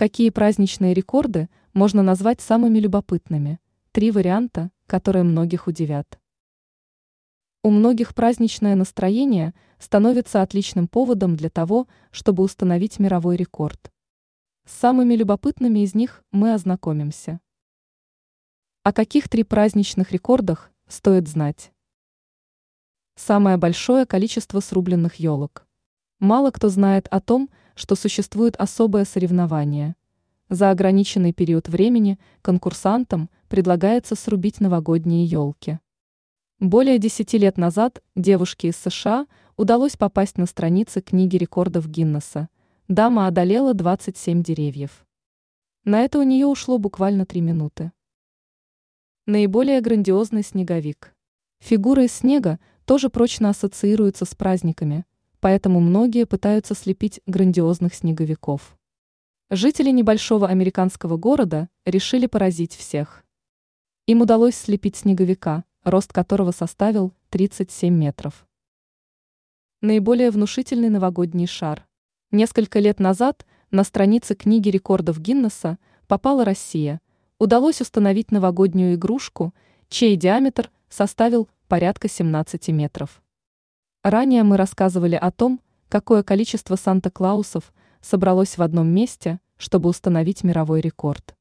Какие праздничные рекорды можно назвать самыми любопытными? Три варианта, которые многих удивят. У многих праздничное настроение становится отличным поводом для того, чтобы установить мировой рекорд. С самыми любопытными из них мы ознакомимся. О каких три праздничных рекордах стоит знать? Самое большое количество срубленных елок. Мало кто знает о том, что существует особое соревнование. За ограниченный период времени конкурсантам предлагается срубить новогодние елки. Более десяти лет назад девушке из США удалось попасть на страницы книги рекордов Гиннесса. Дама одолела 27 деревьев. На это у нее ушло буквально три минуты. Наиболее грандиозный снеговик. Фигура из снега тоже прочно ассоциируется с праздниками, поэтому многие пытаются слепить грандиозных снеговиков. Жители небольшого американского города решили поразить всех. Им удалось слепить снеговика, рост которого составил 37 метров. Наиболее внушительный новогодний шар. Несколько лет назад на странице книги рекордов Гиннесса попала Россия – удалось установить новогоднюю игрушку, чей диаметр составил порядка 17 метров. Ранее мы рассказывали о том, какое количество Санта-Клаусов собралось в одном месте, чтобы установить мировой рекорд.